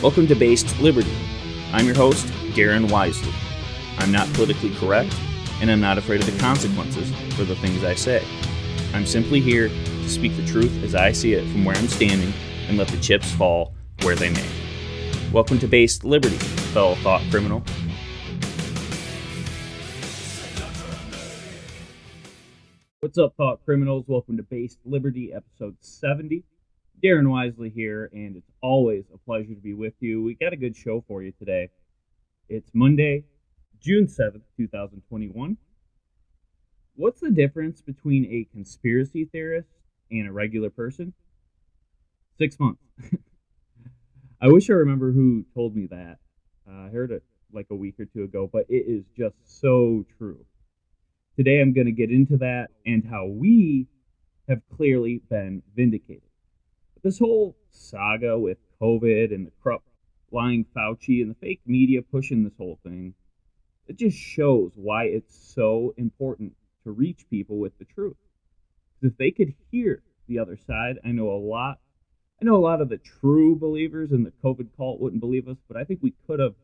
Welcome to Based Liberty. I'm your host, Darren Wisely. I'm not politically correct, and I'm not afraid of the consequences for the things I say. I'm simply here to speak the truth as I see it from where I'm standing and let the chips fall where they may. Welcome to Based Liberty, fellow thought criminal. What's up, thought criminals? Welcome to Based Liberty, episode 70. Darren Wisely here, and it's always a pleasure to be with you. We got a good show for you today. It's Monday, June 7th, 2021. What's the difference between a conspiracy theorist and a regular person? Six months. I wish I remember who told me that. Uh, I heard it like a week or two ago, but it is just so true. Today I'm going to get into that and how we have clearly been vindicated. This whole saga with COVID and the corrupt lying Fauci and the fake media pushing this whole thing, it just shows why it's so important to reach people with the truth. If they could hear the other side, I know a lot. I know a lot of the true believers in the COVID cult wouldn't believe us, but I think we could have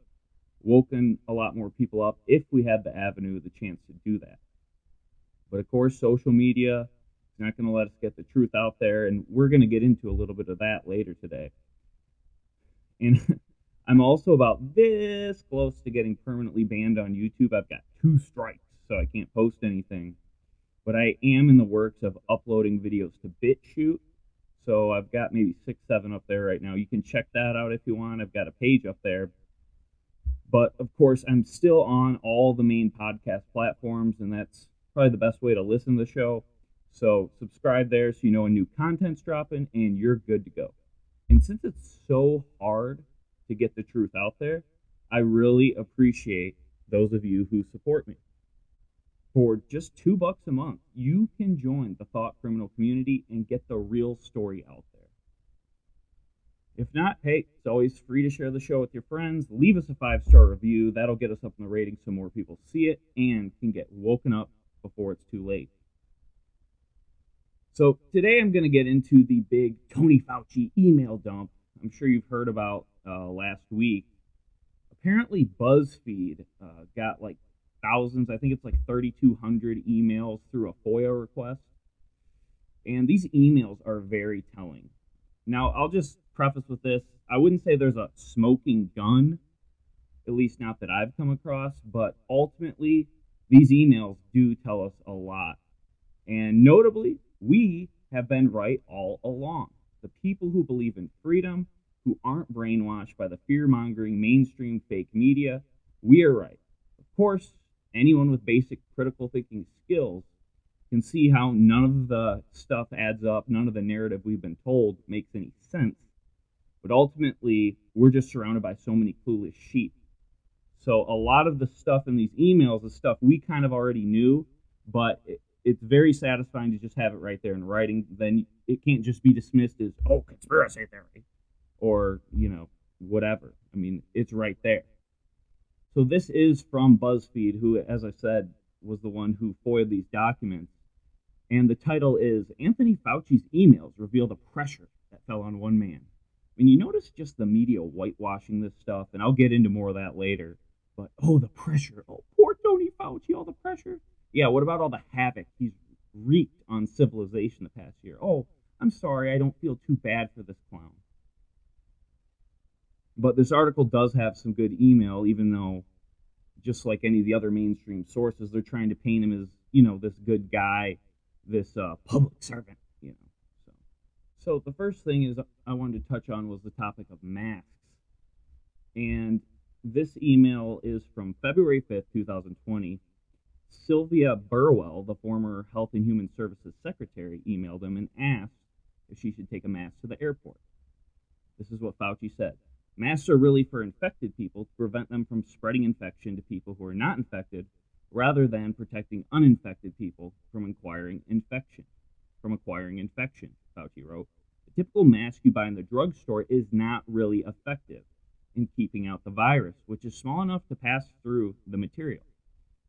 woken a lot more people up if we had the avenue, the chance to do that. But of course, social media is not going to let us get the truth out there, and we're going to get into a little bit of that later today. And I'm also about this close to getting permanently banned on YouTube. I've got two strikes, so I can't post anything. But I am in the works of uploading videos to BitChute. So I've got maybe six, seven up there right now. You can check that out if you want. I've got a page up there. But of course, I'm still on all the main podcast platforms, and that's probably the best way to listen to the show. So subscribe there so you know when new content's dropping and you're good to go. And since it's so hard to get the truth out there, I really appreciate those of you who support me. For just two bucks a month, you can join the Thought Criminal community and get the real story out there. If not, hey, it's always free to share the show with your friends. Leave us a five star review. That'll get us up in the ratings so more people see it and can get woken up before it's too late. So today I'm going to get into the big Tony Fauci email dump. I'm sure you've heard about uh, last week. Apparently, BuzzFeed uh, got like thousands. I think it's like 3,200 emails through a FOIA request, and these emails are very telling. Now, I'll just preface with this: I wouldn't say there's a smoking gun, at least not that I've come across, but ultimately, these emails do tell us a lot. And notably, we have been right all along. The people who believe in freedom, who aren't brainwashed by the fear mongering mainstream fake media, we are right. Of course, anyone with basic critical thinking skills can see how none of the stuff adds up, none of the narrative we've been told makes any sense. But ultimately, we're just surrounded by so many clueless sheep. So a lot of the stuff in these emails is stuff we kind of already knew, but it's very satisfying to just have it right there in writing. Then it can't just be dismissed as oh conspiracy theory, or you know whatever. I mean, it's right there. So this is from BuzzFeed, who, as I said, was the one who foiled these documents. And the title is Anthony Fauci's emails reveal the pressure that fell on one man. I mean, you notice just the media whitewashing this stuff, and I'll get into more of that later. But oh, the pressure! Oh, poor Tony Fauci, all the pressure. Yeah, what about all the havoc he's wreaked on civilization the past year? Oh, I'm sorry, I don't feel too bad for this clown. But this article does have some good email, even though, just like any of the other mainstream sources, they're trying to paint him as, you know, this good guy, this uh, public servant, you know. So, so the first thing is I wanted to touch on was the topic of masks. And this email is from February 5th, 2020. Sylvia Burwell, the former Health and Human Services Secretary, emailed him and asked if she should take a mask to the airport. This is what Fauci said. Masks are really for infected people to prevent them from spreading infection to people who are not infected, rather than protecting uninfected people from acquiring infection. From acquiring infection, Fauci wrote. The typical mask you buy in the drugstore is not really effective in keeping out the virus, which is small enough to pass through the material.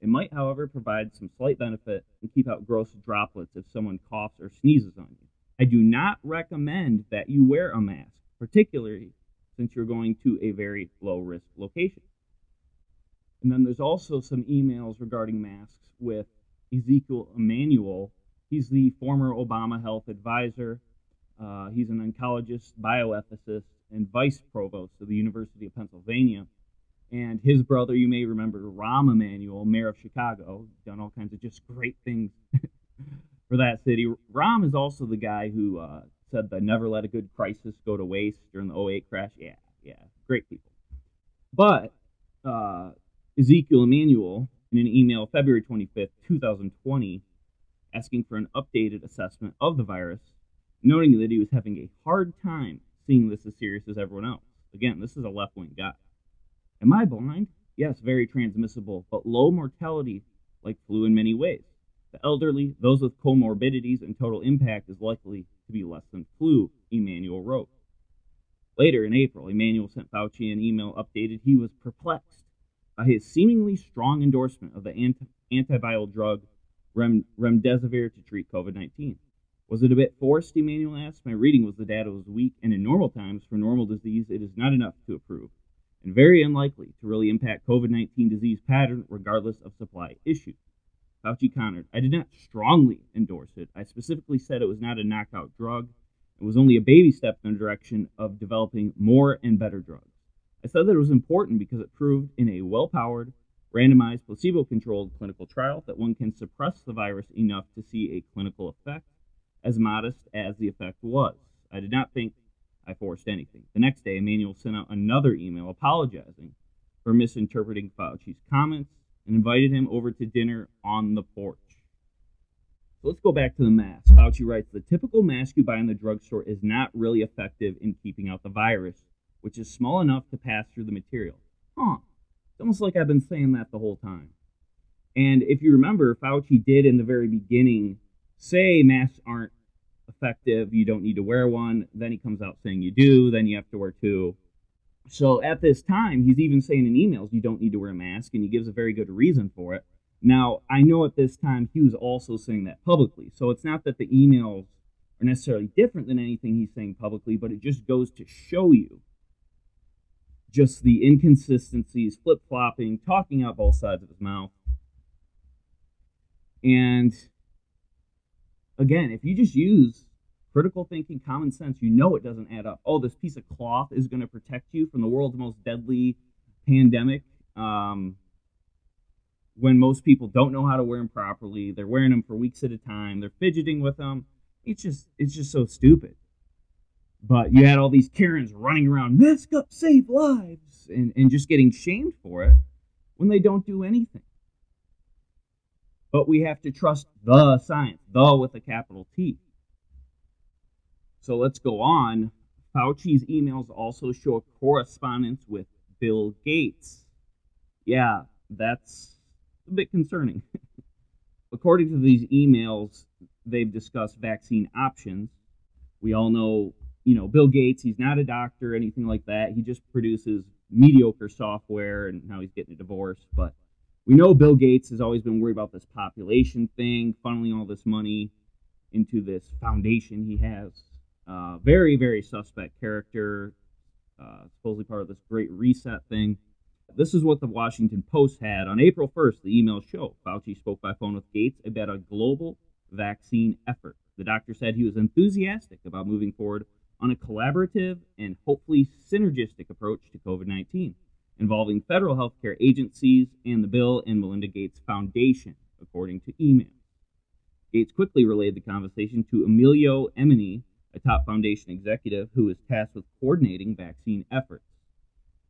It might, however, provide some slight benefit and keep out gross droplets if someone coughs or sneezes on you. I do not recommend that you wear a mask, particularly since you're going to a very low risk location. And then there's also some emails regarding masks with Ezekiel Emanuel. He's the former Obama health advisor. Uh, he's an oncologist, bioethicist, and vice provost of the University of Pennsylvania. And his brother, you may remember, Rahm Emanuel, mayor of Chicago, done all kinds of just great things for that city. Rahm is also the guy who uh, said that never let a good crisis go to waste during the 08 crash. Yeah, yeah, great people. But uh, Ezekiel Emanuel, in an email February 25th, 2020, asking for an updated assessment of the virus, noting that he was having a hard time seeing this as serious as everyone else. Again, this is a left wing guy. Am I blind? Yes, very transmissible, but low mortality like flu in many ways. The elderly, those with comorbidities, and total impact is likely to be less than flu, Emanuel wrote. Later in April, Emanuel sent Fauci an email updated he was perplexed by his seemingly strong endorsement of the anti- antiviral drug Rem- remdesivir to treat COVID 19. Was it a bit forced, Emanuel asked? My reading was the data was weak, and in normal times, for normal disease, it is not enough to approve, and very unlikely to really impact COVID 19 disease pattern regardless of supply issues. Fauci countered, I did not strongly endorse it. I specifically said it was not a knockout drug. It was only a baby step in the direction of developing more and better drugs. I said that it was important because it proved in a well powered, randomized, placebo controlled clinical trial that one can suppress the virus enough to see a clinical effect, as modest as the effect was. I did not think I forced anything. The next day, Emanuel sent out another email apologizing for misinterpreting Fauci's comments and invited him over to dinner on the porch. So let's go back to the mask. Fauci writes The typical mask you buy in the drugstore is not really effective in keeping out the virus, which is small enough to pass through the material. Huh. It's almost like I've been saying that the whole time. And if you remember, Fauci did in the very beginning say masks aren't effective, you don't need to wear one. Then he comes out saying you do, then you have to wear two. So at this time, he's even saying in emails you don't need to wear a mask, and he gives a very good reason for it. Now, I know at this time he was also saying that publicly. So it's not that the emails are necessarily different than anything he's saying publicly, but it just goes to show you just the inconsistencies, flip flopping, talking out both sides of his mouth. And again, if you just use critical thinking, common sense, you know it doesn't add up. Oh, this piece of cloth is going to protect you from the world's most deadly pandemic. Um, when most people don't know how to wear them properly, they're wearing them for weeks at a time, they're fidgeting with them. It's just, it's just so stupid. But you had all these Karens running around, mask up, save lives, and, and just getting shamed for it when they don't do anything. But we have to trust the science, the with a capital T. So let's go on. Fauci's emails also show a correspondence with Bill Gates. Yeah, that's a bit concerning. According to these emails, they've discussed vaccine options. We all know, you know, Bill Gates, he's not a doctor or anything like that. He just produces mediocre software and now he's getting a divorce. But we know Bill Gates has always been worried about this population thing, funneling all this money into this foundation he has. Uh, very, very suspect character, uh, supposedly part of this great reset thing. This is what the Washington Post had on April 1st. The email show Fauci spoke by phone with Gates about a global vaccine effort. The doctor said he was enthusiastic about moving forward on a collaborative and hopefully synergistic approach to COVID 19 involving federal healthcare agencies and the Bill and Melinda Gates Foundation, according to email. Gates quickly relayed the conversation to Emilio Emini, a top foundation executive who is tasked with coordinating vaccine efforts.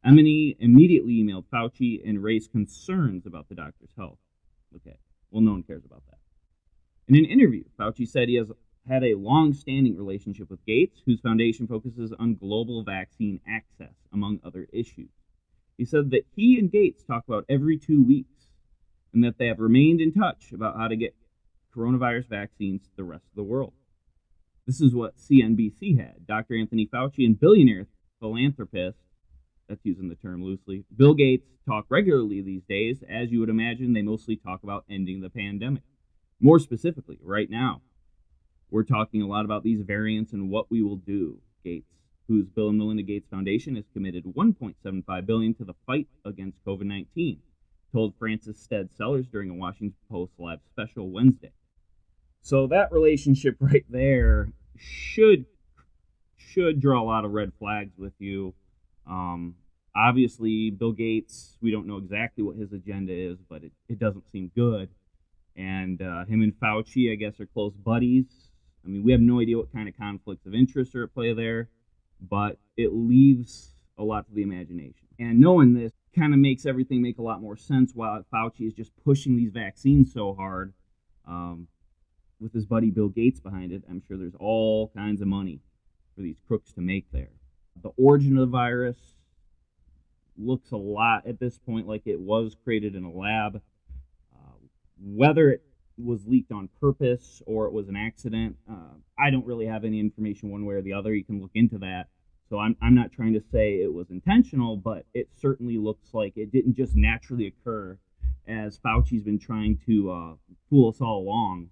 Emini immediately emailed Fauci and raised concerns about the doctor's health. Okay, well, no one cares about that. In an interview, Fauci said he has had a long standing relationship with Gates, whose foundation focuses on global vaccine access, among other issues. He said that he and Gates talk about every two weeks and that they have remained in touch about how to get coronavirus vaccines to the rest of the world. This is what CNBC had. Dr. Anthony Fauci and billionaire philanthropist, that's using the term loosely, Bill Gates talk regularly these days. As you would imagine, they mostly talk about ending the pandemic. More specifically, right now, we're talking a lot about these variants and what we will do, Gates whose Bill and Melinda Gates Foundation has committed 1.75 billion to the fight against COVID-19, told Frances Stead Sellers during a Washington Post live special Wednesday. So that relationship right there should should draw a lot of red flags with you. Um, obviously, Bill Gates, we don't know exactly what his agenda is, but it, it doesn't seem good. And uh, him and Fauci, I guess, are close buddies. I mean, we have no idea what kind of conflicts of interest are at play there, but it leaves a lot to the imagination. And knowing this kind of makes everything make a lot more sense while Fauci is just pushing these vaccines so hard. Um, with his buddy Bill Gates behind it, I'm sure there's all kinds of money for these crooks to make there. The origin of the virus looks a lot at this point like it was created in a lab. Uh, whether it was leaked on purpose or it was an accident, uh, I don't really have any information one way or the other. You can look into that. So I'm, I'm not trying to say it was intentional, but it certainly looks like it didn't just naturally occur as Fauci's been trying to uh, fool us all along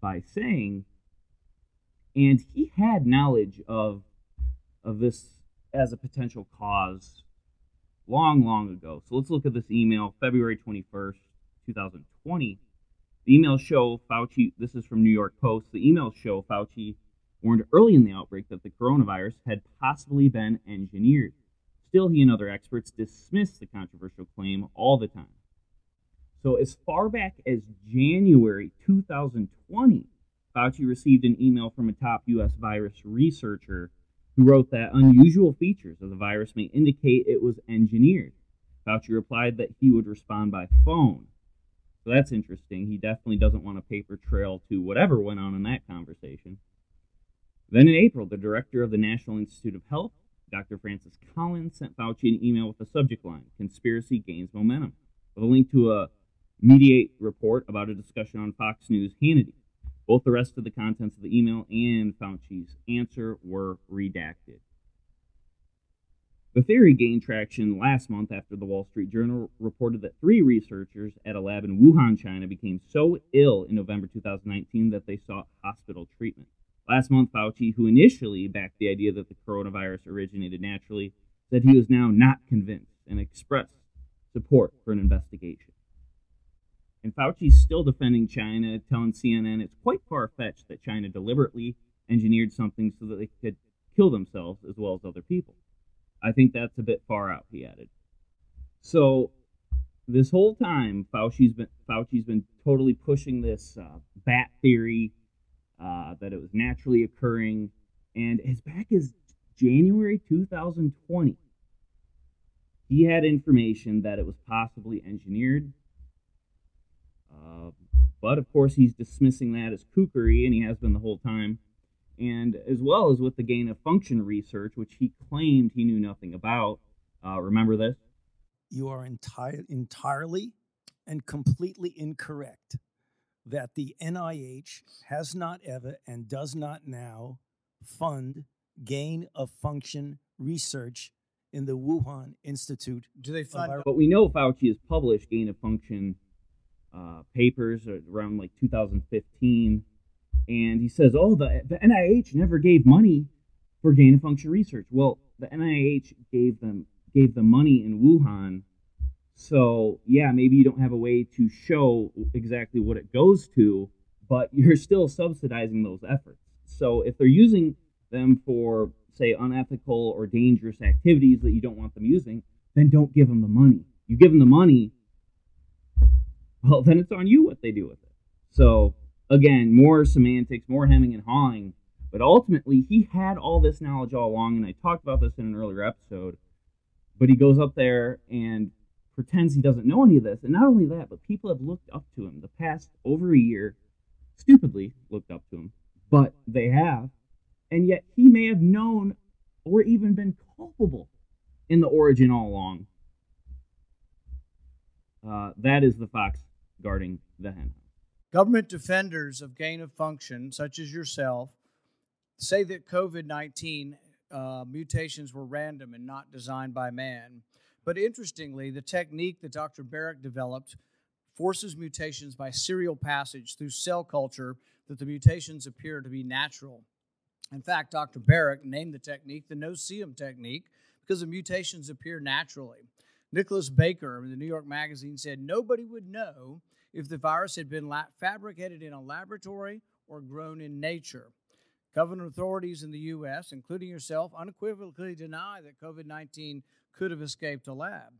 by saying and he had knowledge of of this as a potential cause long, long ago. So let's look at this email, February 21st, 2020. The emails show Fauci, this is from New York Post, the emails show Fauci warned early in the outbreak that the coronavirus had possibly been engineered. Still, he and other experts dismiss the controversial claim all the time. So, as far back as January 2020, Fauci received an email from a top U.S. virus researcher who wrote that unusual features of the virus may indicate it was engineered. Fauci replied that he would respond by phone. So that's interesting. He definitely doesn't want a paper trail to whatever went on in that conversation. Then in April, the director of the National Institute of Health, Dr. Francis Collins, sent Fauci an email with the subject line Conspiracy Gains Momentum, with a link to a Mediaite report about a discussion on Fox News Hannity. Both the rest of the contents of the email and Fauci's answer were redacted. The theory gained traction last month after the Wall Street Journal reported that three researchers at a lab in Wuhan, China, became so ill in November 2019 that they sought hospital treatment. Last month, Fauci, who initially backed the idea that the coronavirus originated naturally, said he was now not convinced and expressed support for an investigation. And Fauci's still defending China, telling CNN it's quite far fetched that China deliberately engineered something so that they could kill themselves as well as other people. I think that's a bit far out, he added. So this whole time, Fauci's been Fauci's been totally pushing this uh, bat theory uh, that it was naturally occurring, and as back as January 2020, he had information that it was possibly engineered uh, but of course, he's dismissing that as kookery, and he has been the whole time. And as well as with the gain of function research, which he claimed he knew nothing about. Uh, remember this? You are enti- entirely and completely incorrect that the NIH has not ever and does not now fund gain of function research in the Wuhan Institute. Do they fund? But we know Fauci has published gain of function uh, papers around like 2015, and he says, "Oh, the the NIH never gave money for gain of function research." Well, the NIH gave them gave the money in Wuhan, so yeah, maybe you don't have a way to show exactly what it goes to, but you're still subsidizing those efforts. So if they're using them for say unethical or dangerous activities that you don't want them using, then don't give them the money. You give them the money well, then it's on you what they do with it. So, again, more semantics, more hemming and hawing. But ultimately, he had all this knowledge all along, and I talked about this in an earlier episode. But he goes up there and pretends he doesn't know any of this. And not only that, but people have looked up to him the past over a year, stupidly looked up to him, but they have. And yet he may have known or even been culpable in the origin all along. Uh, that is the Fox guarding the hen Government defenders of gain of function, such as yourself, say that COVID 19 uh, mutations were random and not designed by man. But interestingly, the technique that Dr. Baric developed forces mutations by serial passage through cell culture that the mutations appear to be natural. In fact, Dr. Baric named the technique the no-see-um technique because the mutations appear naturally. Nicholson Baker in the New York Magazine said nobody would know if the virus had been fabricated in a laboratory or grown in nature. Government authorities in the U.S., including yourself, unequivocally deny that COVID 19 could have escaped a lab.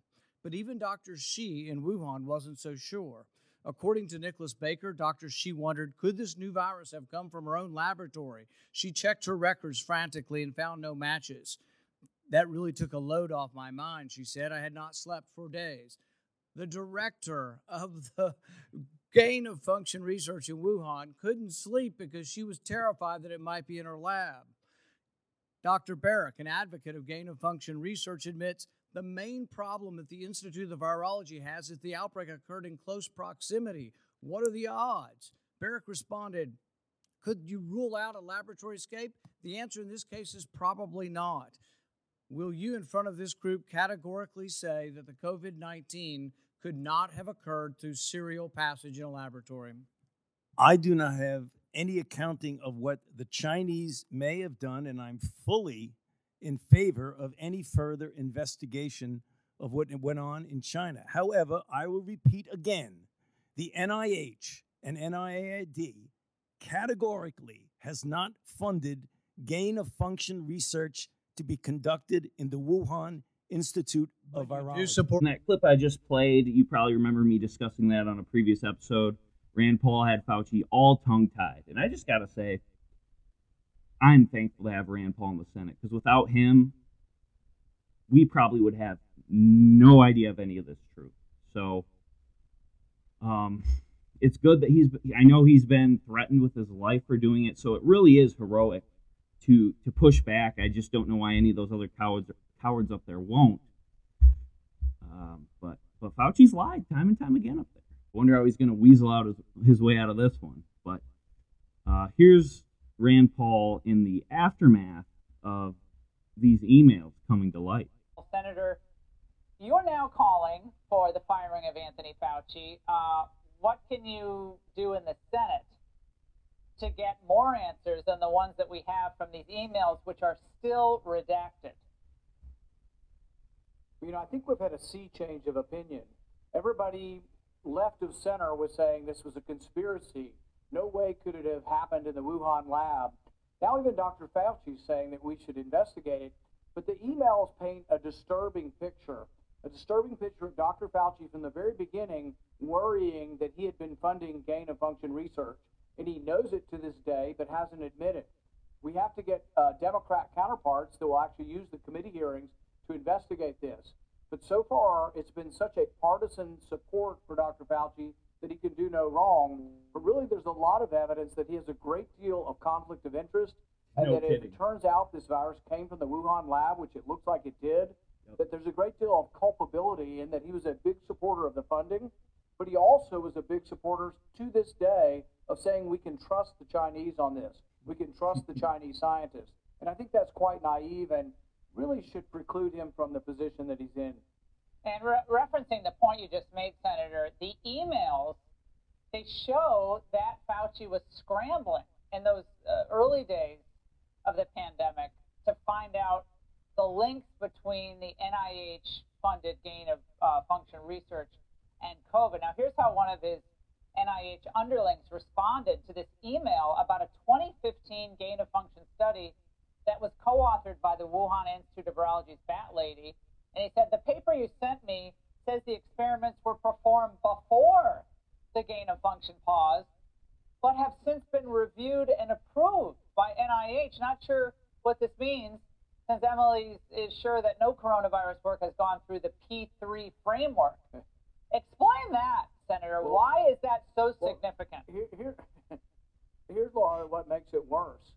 But even Dr. Shi in Wuhan wasn't so sure. According to Nicholson Baker, Dr. Shi wondered could this new virus have come from her own laboratory? She checked her records frantically and found no matches. That really took a load off my mind, she said. I had not slept for days. The director of the gain of function research in Wuhan couldn't sleep because she was terrified that it might be in her lab. Dr. Baric, an advocate of gain of function research, admits the main problem that the Institute of Virology has is the outbreak occurred in close proximity. What are the odds? Baric responded, Could you rule out a laboratory escape? The answer in this case is probably not. Will you, in front of this group, categorically say that the COVID 19 could not have occurred through serial passage in a laboratory? I do not have any accounting of what the Chinese may have done, and I'm fully in favor of any further investigation of what went on in China. However, I will repeat again the NIH and NIAID categorically has not funded gain of function research to be conducted in the Wuhan Institute of Virology. Do support In that clip I just played, you probably remember me discussing that on a previous episode. Rand Paul had Fauci all tongue tied. And I just got to say, I'm thankful to have Rand Paul in the Senate because without him, we probably would have no idea of any of this truth. So, um, it's good that he's. I know he's been threatened with his life for doing it, so it really is heroic to to push back. I just don't know why any of those other cowards cowards up there won't. Um, but but Fauci's lied time and time again up there. Wonder how he's going to weasel out his, his way out of this one. But uh, here's Rand Paul in the aftermath of these emails coming to light. Senator, you are now calling for the firing of Anthony Fauci. Uh, what can you do in the Senate to get more answers than the ones that we have from these emails, which are still redacted? You know, I think we've had a sea change of opinion. Everybody left of center was saying this was a conspiracy. No way could it have happened in the Wuhan lab. Now even Dr. Fauci is saying that we should investigate it. But the emails paint a disturbing picture. A disturbing picture of Dr. Fauci from the very beginning worrying that he had been funding gain of function research. And he knows it to this day, but hasn't admitted. We have to get uh, Democrat counterparts that will actually use the committee hearings to investigate this. But so far, it's been such a partisan support for Dr. Fauci that he can do no wrong. But really, there's a lot of evidence that he has a great deal of conflict of interest. And No that kidding. it turns out this virus came from the Wuhan lab, which it looks like it did, that there's a great deal of culpability in that he was a big supporter of the funding. But he also was a big supporter to this day of saying we can trust the Chinese on this. We can trust the Chinese scientists. And I think that's quite naive and really should preclude him from the position that he's in. And re- referencing the point you just made, Senator, the emails they show that Fauci was scrambling in those uh, early days of the pandemic to find out the links between the NIH-funded gain of uh, function research and COVID. Now, here's how one of his NIH underlings responded to this email about a 2015 gain of function study that was co-authored by the Wuhan Institute of Virology's Bat Lady. And he said, the paper you sent me says the experiments were performed before the gain of function pause, but have since been reviewed and approved by NIH. Not sure what this means, since Emily is sure that no coronavirus work has gone through the P3 framework. Explain that, Senator. Well- Why is that so well, significant? Here, here, here's Laura. What makes it worse?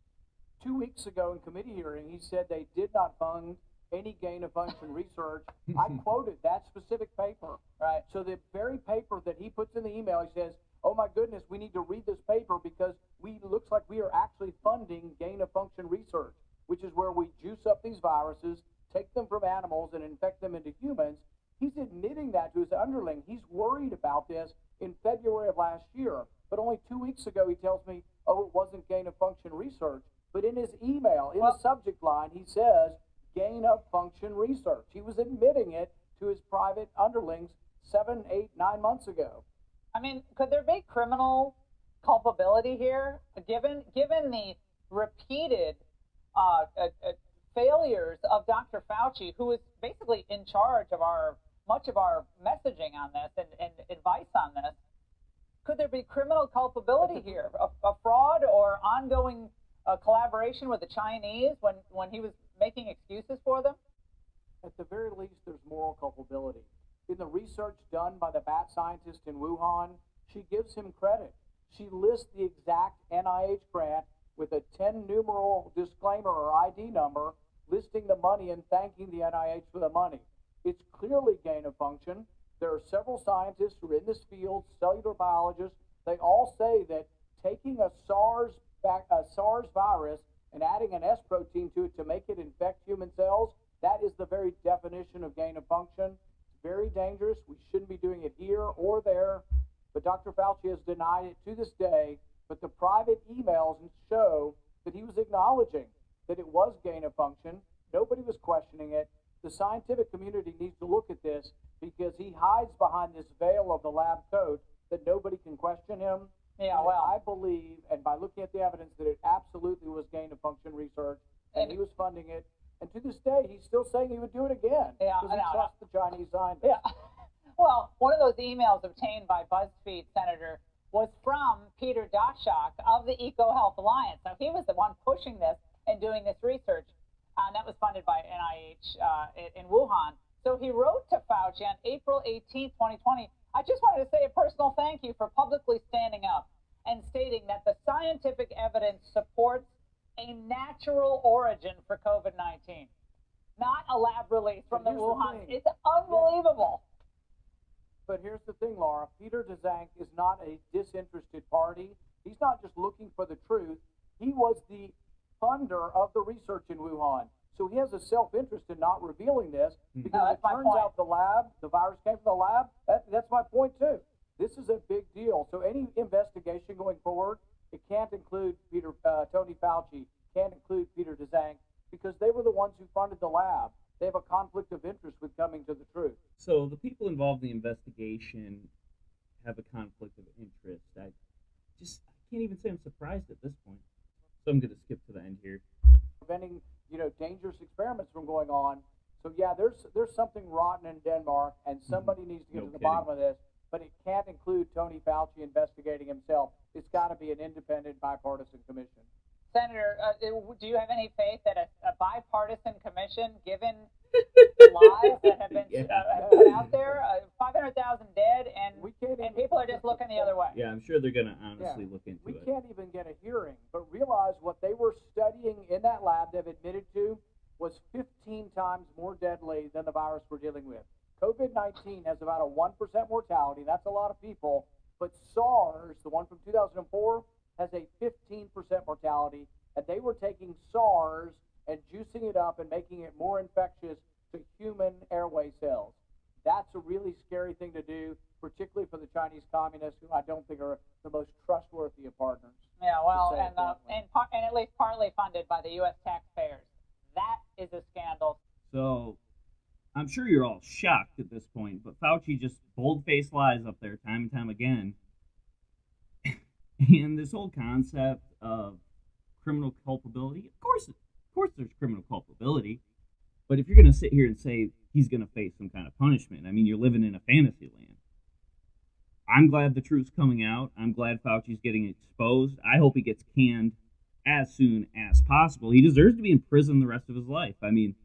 Two weeks ago in committee hearing, he said they did not fund any gain of function research. I quoted that specific paper. Right. So the very paper that he puts in the email, he says, "Oh my goodness, we need to read this paper because we looks like we are actually funding gain of function research, which is where we juice up these viruses, take them from animals, and infect them into humans." He's admitting that to his underling. He's worried about this in February of last year, but only two weeks ago he tells me, "Oh, it wasn't gain of function research." But in his email. Well- the subject line, he says gain of function research. He was admitting it to his private underlings seven, eight, nine months ago. I mean, could there be criminal culpability here, given given the repeated uh, uh, uh, failures of Dr. Fauci, who is basically in charge of our much of our messaging on this and, and advice on this? Could there be criminal culpability here, a, a fraud or ongoing uh, collaboration with the Chinese when when he was making excuses for them? At the very least, there's moral culpability. In the research done by the bat scientist in Wuhan, she gives him credit. She lists the exact NIH grant with a 10 numeral disclaimer or ID number listing the money and thanking the NIH for the money. It's clearly gain of function. There are several scientists who are in this field, cellular biologists. They all say that taking a SARS a SARS virus and adding an S protein to it to make it infect human cells, that is the very definition of gain of function. It's very dangerous. We shouldn't be doing it here or there. But Dr. Fauci has denied it to this day. But the private emails show that he was acknowledging that it was gain of function. Nobody was questioning it. The scientific community needs to look at this because he hides behind this veil of the lab coat that nobody can question him. Yeah, well, I believe, and by looking at the evidence, that it absolutely was gain of function research, and And- he was funding it. And to this day, he's still saying he would do it again Yeah, because he trusts the Chinese scientists. Yeah. Well, one of those emails obtained by BuzzFeed Senator was from Peter Daszak of the EcoHealth Alliance. Now, he was the one pushing this and doing this research, and that was funded by NIH uh, in Wuhan. So he wrote to Fauci on April 18, 2020. I just wanted to say a personal thank you for publicly standing up and stating that the scientific evidence supports a natural origin for COVID 19, not a lab release from But the here's the Wuhan. It's unbelievable. But here's the thing, Laura. Peter Daszak is not a disinterested party. He's not just looking for the truth. He was the funder of the research in Wuhan. So he has a self-interest in not revealing this because No, it turns point. out the lab, the virus came from the lab. That, that's my point too. This is a big deal. So any investigation going forward, it can't include Peter, uh, Tony Fauci, can't include Peter Daszak because they were the ones who funded the lab. They have a conflict of interest with coming to the truth. So the people involved in the investigation have a conflict of interest. I just I can't even say I'm surprised at this point. So I'm going to skip to the end here. preventing you know dangerous experiments from going on. So yeah, there's there's something rotten in Denmark, and somebody needs to get No to the kidding. bottom of this. But it can't include Tony Fauci investigating himself. It's got to be an independent, bipartisan commission. Senator, uh, do you have any faith that a, a bipartisan commission, given the lies that have been Yeah. uh, have put out there, uh, Yeah, I'm sure they're going to honestly look into We it. We can't even get a hearing. But realize what they were studying in that lab they've admitted to was 15 times more deadly than the virus we're dealing with. COVID 19 has about a 1% mortality. That's a lot of people. But SARS, the one from 2004, has a 15% mortality. And they were taking SARS and juicing it up and making it more infectious to human airway cells. That's a really scary thing to do, particularly for the Chinese communists, who I don't think are the most trustworthy of partners. Yeah, well, and uh, and par- and at least partly funded by the U.S. taxpayers. That is a scandal. So I'm sure you're all shocked at this point, but Fauci just bold faced lies up there time and time again. and this whole concept of criminal culpability, of course, of course, there's criminal culpability. But if you're going to sit here and say he's going to face some kind of punishment, I mean, you're living in a fantasy land. I'm glad the truth's coming out. I'm glad Fauci's getting exposed. I hope he gets canned as soon as possible. He deserves to be in prison the rest of his life. I mean,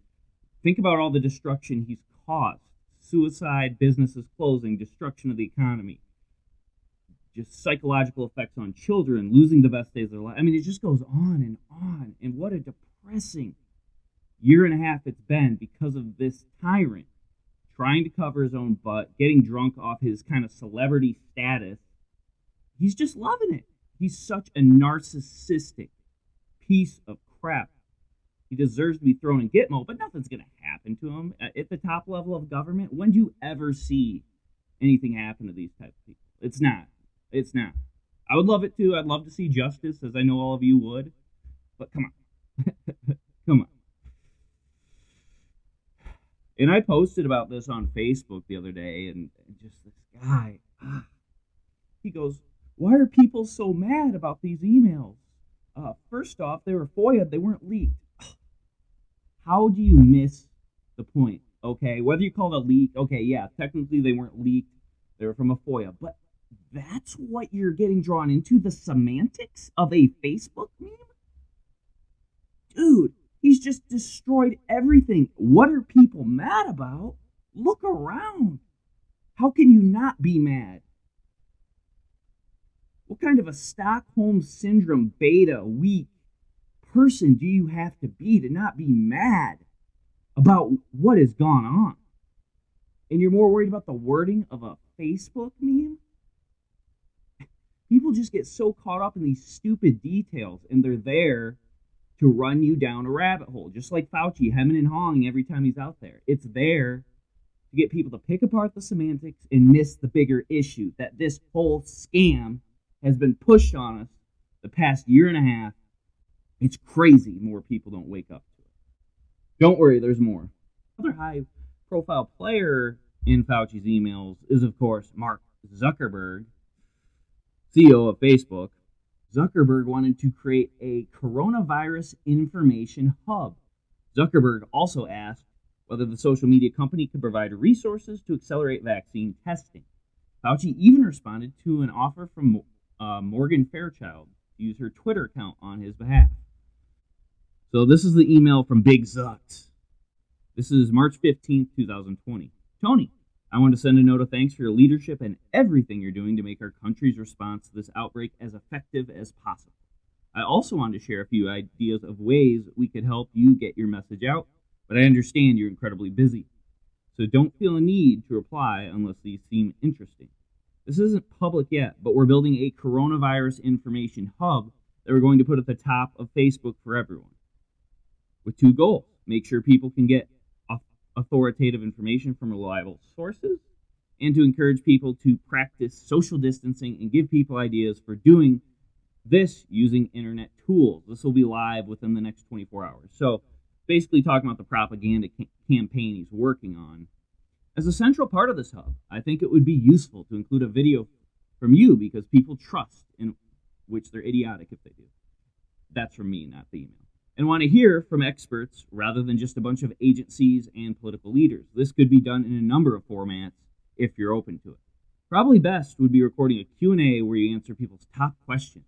think about all the destruction he's caused suicide, businesses closing, destruction of the economy, just psychological effects on children, losing the best days of their life. I mean, it just goes on and on. And what a depressing year and a half it's been because of this tyrant trying to cover his own butt, getting drunk off his kind of celebrity status. He's just loving it. He's such a narcissistic piece of crap. He deserves to be thrown in Gitmo, but nothing's going to happen to him at at the top level of government. When do you ever see anything happen to these type of people? It's not. It's not. I would love it too. I'd love to see justice, as I know all of you would. But come on. Come on. And I posted about this on Facebook the other day, and just this guy, ah, he goes, Why are people so mad about these emails? Uh, first off, they were FOIA, they weren't leaked. How do you miss the point? Okay, whether you call it a leak, okay, yeah, technically they weren't leaked, they were from a FOIA, but that's what you're getting drawn into the semantics of a Facebook meme? Dude, he's just destroyed everything. What are people mad about? Look around. How can you not be mad? What kind of a Stockholm Syndrome beta weak person do you have to be to not be mad about what has gone on? And you're more worried about the wording of a Facebook meme? People just get so caught up in these stupid details and they're there to run you down a rabbit hole, just like Fauci hemming and hawing every time he's out there. It's there to get people to pick apart the semantics and miss the bigger issue that this whole scam has been pushed on us the past year and a half. It's crazy more people don't wake up to it. Don't worry, there's more. Another high profile player in Fauci's emails is, of course, Mark Zuckerberg, CEO of Facebook. Zuckerberg wanted to create a coronavirus information hub. Zuckerberg also asked whether the social media company could provide resources to accelerate vaccine testing. Fauci even responded to an offer from uh, Morgan Fairchild to use her Twitter account on his behalf. So this is the email from Big Zucks. This is March 15th, 2020. Tony, I want to send a note of thanks for your leadership and everything you're doing to make our country's response to this outbreak as effective as possible. I also want to share a few ideas of ways we could help you get your message out, but I understand you're incredibly busy. So don't feel a need to reply unless these seem interesting. This isn't public yet, but we're building a coronavirus information hub that we're going to put at the top of Facebook for everyone with two goals. Make sure people can get authoritative information from reliable sources and to encourage people to practice social distancing and give people ideas for doing this using internet tools. This will be live within the next 24 hours. So, basically, talking about the propaganda ca- campaign he's working on. As a central part of this hub, I think it would be useful to include a video from you because people trust in which they're idiotic if they do. That's from me, not the email and want to hear from experts rather than just a bunch of agencies and political leaders. This could be done in a number of formats if you're open to it. Probably best would be recording a Q&A where you answer people's top questions.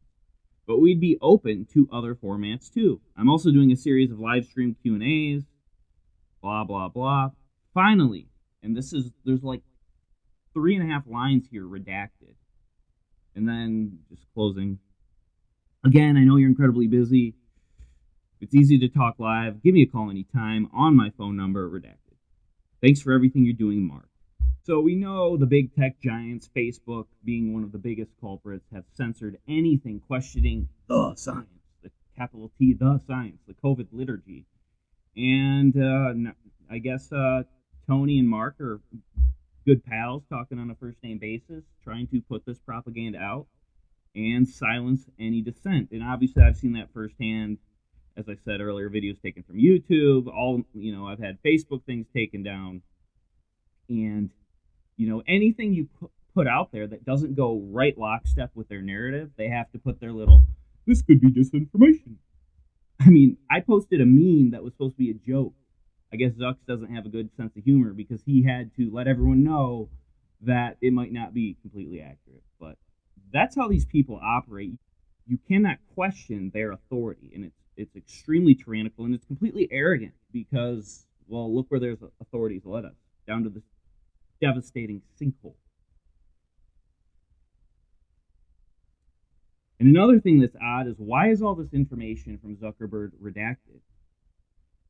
But we'd be open to other formats too. I'm also doing a series of live stream Q&As, blah, blah, blah. Finally, and this is, there's like three and a half lines here redacted. And then just closing. Again, I know you're incredibly busy. It's easy to talk live. Give me a call anytime on my phone number, redacted. Thanks for everything you're doing, Mark. So we know the big tech giants, Facebook being one of the biggest culprits, have censored anything questioning the science, the capital T, the science, the COVID liturgy. And uh, I guess uh, Tony and Mark are good pals talking on a first name basis, trying to put this propaganda out and silence any dissent. And obviously, I've seen that firsthand as I said earlier, videos taken from YouTube. All you know, I've had Facebook things taken down, and you know, anything you put out there that doesn't go right lockstep with their narrative, they have to put their little "this could be disinformation." I mean, I posted a meme that was supposed to be a joke. I guess Zucks doesn't have a good sense of humor because he had to let everyone know that it might not be completely accurate. But that's how these people operate. You cannot question their authority, and it's it's extremely tyrannical and it's completely arrogant because well look where there's authorities led us down to this devastating sinkhole. And another thing that's odd is why is all this information from zuckerberg redacted?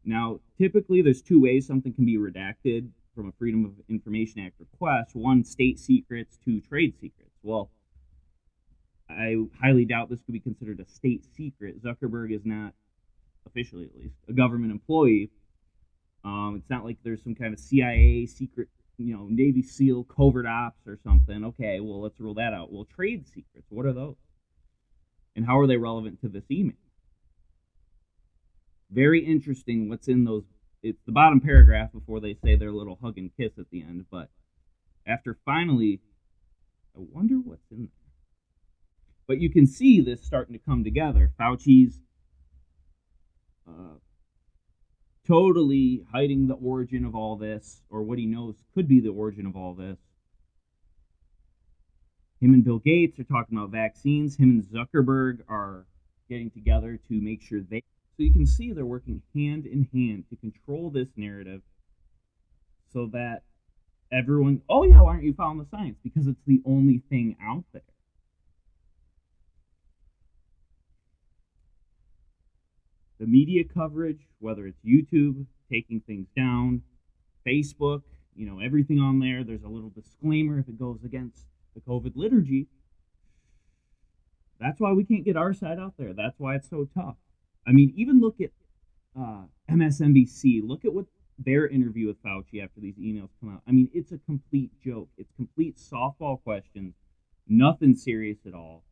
Now typically there's two ways something can be redacted from a freedom of information act request. One state secrets two trade secrets. Well I highly doubt this could be considered a state secret. Zuckerberg is not officially at least, a government employee. Um, it's not like there's some kind of CIA secret, you know, Navy SEAL covert ops or something. Okay, well, let's rule that out. Well, trade secrets, what are those? And how are they relevant to this email? Very interesting what's in those. It's the bottom paragraph before they say their little hug and kiss at the end. But after finally, I wonder what's in there. But you can see this starting to come together. Fauci's uh, totally hiding the origin of all this, or what he knows could be the origin of all this. Him and Bill Gates are talking about vaccines. Him and Zuckerberg are getting together to make sure they. So you can see they're working hand in hand to control this narrative so that everyone, oh yeah, why aren't you following the science? Because it's the only thing out there. The media coverage, whether it's YouTube taking things down, Facebook, you know, everything on there, there's a little disclaimer if it goes against the COVID liturgy. That's why we can't get our side out there. That's why it's so tough. I mean, even look at uh, MSNBC. Look at what their interview with Fauci after these emails come out. I mean, it's a complete joke. It's complete softball questions, nothing serious at all.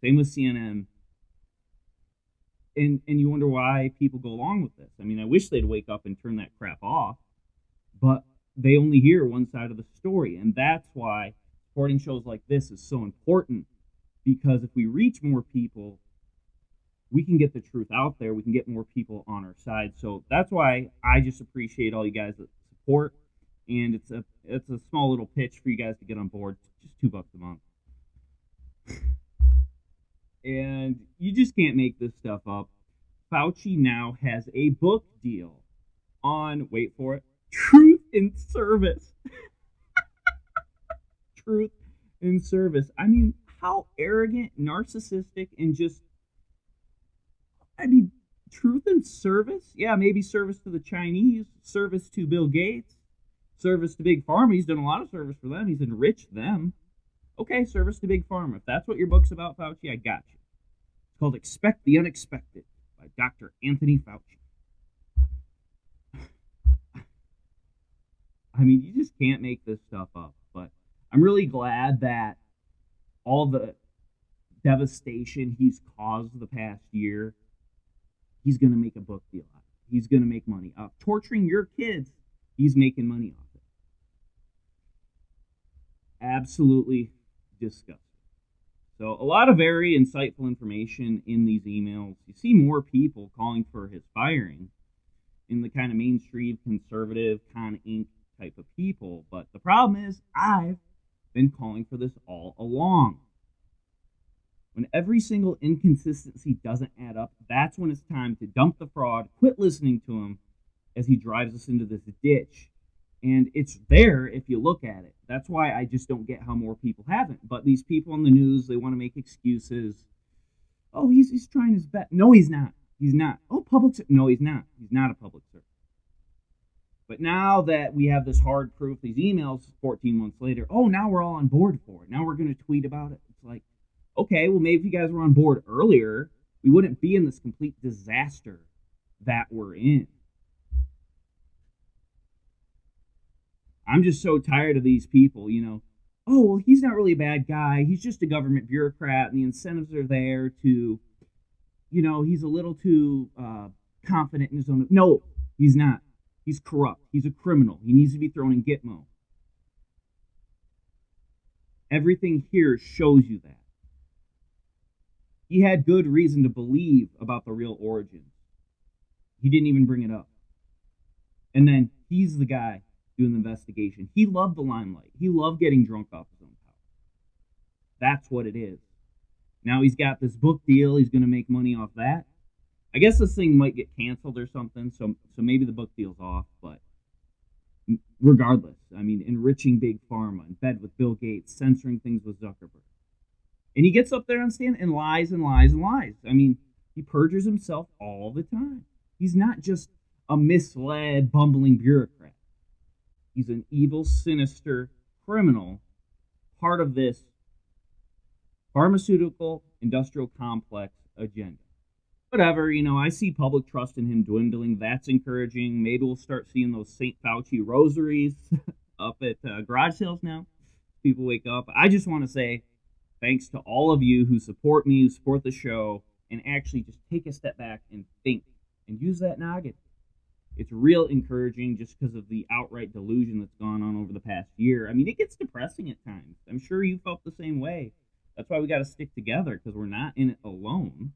Same with CNN. And and you wonder why people go along with this. I mean, I wish they'd wake up and turn that crap off, but they only hear one side of the story, and that's why supporting shows like this is so important because if we reach more people, we can get the truth out there. We can get more people on our side. So that's why I just appreciate all you guys that support. And it's a it's a small little pitch for you guys to get on board. Just two bucks a month. And you just can't make this stuff up. Fauci now has a book deal on wait for it, Truth in Service. truth in service. I mean, how arrogant, narcissistic, and just I mean, truth and service? Yeah, maybe service to the Chinese, service to Bill Gates, service to Big Pharma. He's done a lot of service for them. He's enriched them. Okay, service to Big Pharma. If that's what your book's about, Fauci, I got you. It's called Expect the Unexpected by Dr. Anthony Fauci. I mean, you just can't make this stuff up. But I'm really glad that all the devastation he's caused the past year he's going to make a book deal out of it. He's going to make money. Uh, torturing your kids, he's making money off it. Absolutely disgusting. So, a lot of very insightful information in these emails. You see more people calling for his firing in the kind of mainstream conservative, Con Inc. type of people. But the problem is, I've been calling for this all along. When every single inconsistency doesn't add up, that's when it's time to dump the fraud, quit listening to him as he drives us into this ditch. And it's there if you look at it. That's why I just don't get how more people haven't. But these people on the news, they want to make excuses. Oh, he's, he's trying his best. No, he's not. He's not. Oh, public. No, he's not. He's not a public servant. But now that we have this hard proof, these emails 14 months later, oh, now we're all on board for it. Now we're going to tweet about it. It's like, okay, well, maybe if you guys were on board earlier, we wouldn't be in this complete disaster that we're in. I'm just so tired of these people, you know. Oh, well, he's not really a bad guy. He's just a government bureaucrat, and the incentives are there to, you know, he's a little too uh, confident in his own. No, he's not. He's corrupt. He's a criminal. He needs to be thrown in Gitmo. Everything here shows you that he had good reason to believe about the real origins. He didn't even bring it up. And then he's the guy doing the investigation. He loved the limelight. He loved getting drunk off his own power. That's what it is. Now he's got this book deal. He's going to make money off that. I guess this thing might get canceled or something, so so maybe the book deal's off. But regardless, I mean, enriching big pharma, in bed with Bill Gates, censoring things with Zuckerberg. And he gets up there on stand and lies and lies and lies. I mean, he perjures himself all the time. He's not just a misled, bumbling bureaucrat. He's an evil, sinister criminal, part of this pharmaceutical industrial complex agenda. Whatever, you know, I see public trust in him dwindling. That's encouraging. Maybe we'll start seeing those St. Fauci rosaries up at uh, garage sales now. People wake up. I just want to say Thanks to all of you who support me, who support the show, and actually just take a step back and think and use that noggin. It's real encouraging just because of the outright delusion that's gone on over the past year. I mean, it gets depressing at times. I'm sure you felt the same way. That's why we got to stick together because we're not in it alone.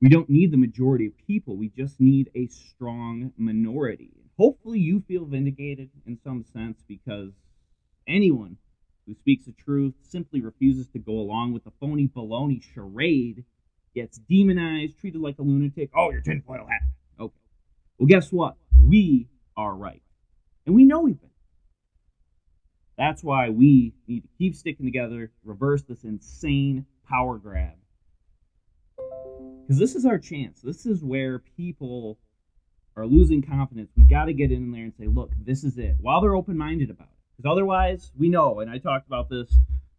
We don't need the majority of people. We just need a strong minority. Hopefully, you feel vindicated in some sense because anyone who speaks the truth simply refuses to go along with the phony baloney charade gets demonized, treated like a lunatic. Oh, you're tinfoil hat. Well, guess what? We are right. And we know we've been. That's why we need to keep sticking together, reverse this insane power grab because this is our chance. This is where people are losing confidence. We got to get in there and say, look, this is it, while they're open minded about it. Because otherwise, we know, and I talked about this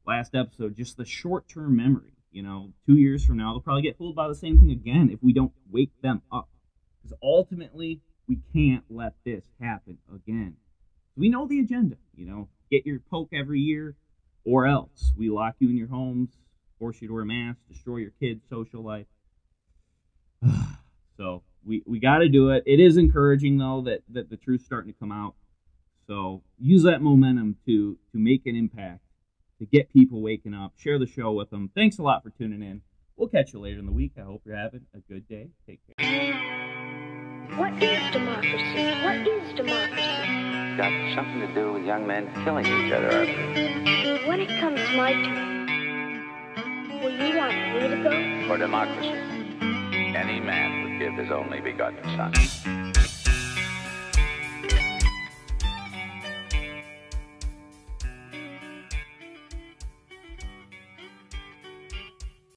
last episode, just the short term memory. You know, two years from now, they'll probably get fooled by the same thing again if we don't wake them up. Because ultimately, we can't let this happen again. We know the agenda, you know, get your poke every year, or else we lock you in your homes, force you to wear masks, destroy your kids' social life. so we, we got to do it. It is encouraging though that, that the truth's starting to come out. So use that momentum to to make an impact, to get people waking up. Share the show with them. Thanks a lot for tuning in. We'll catch you later in the week. I hope you're having a good day. Take care. What is democracy? What is democracy? Got something to do with young men killing each other. When it comes to my turn, will you want me to go? For democracy, any man would give his only begotten son.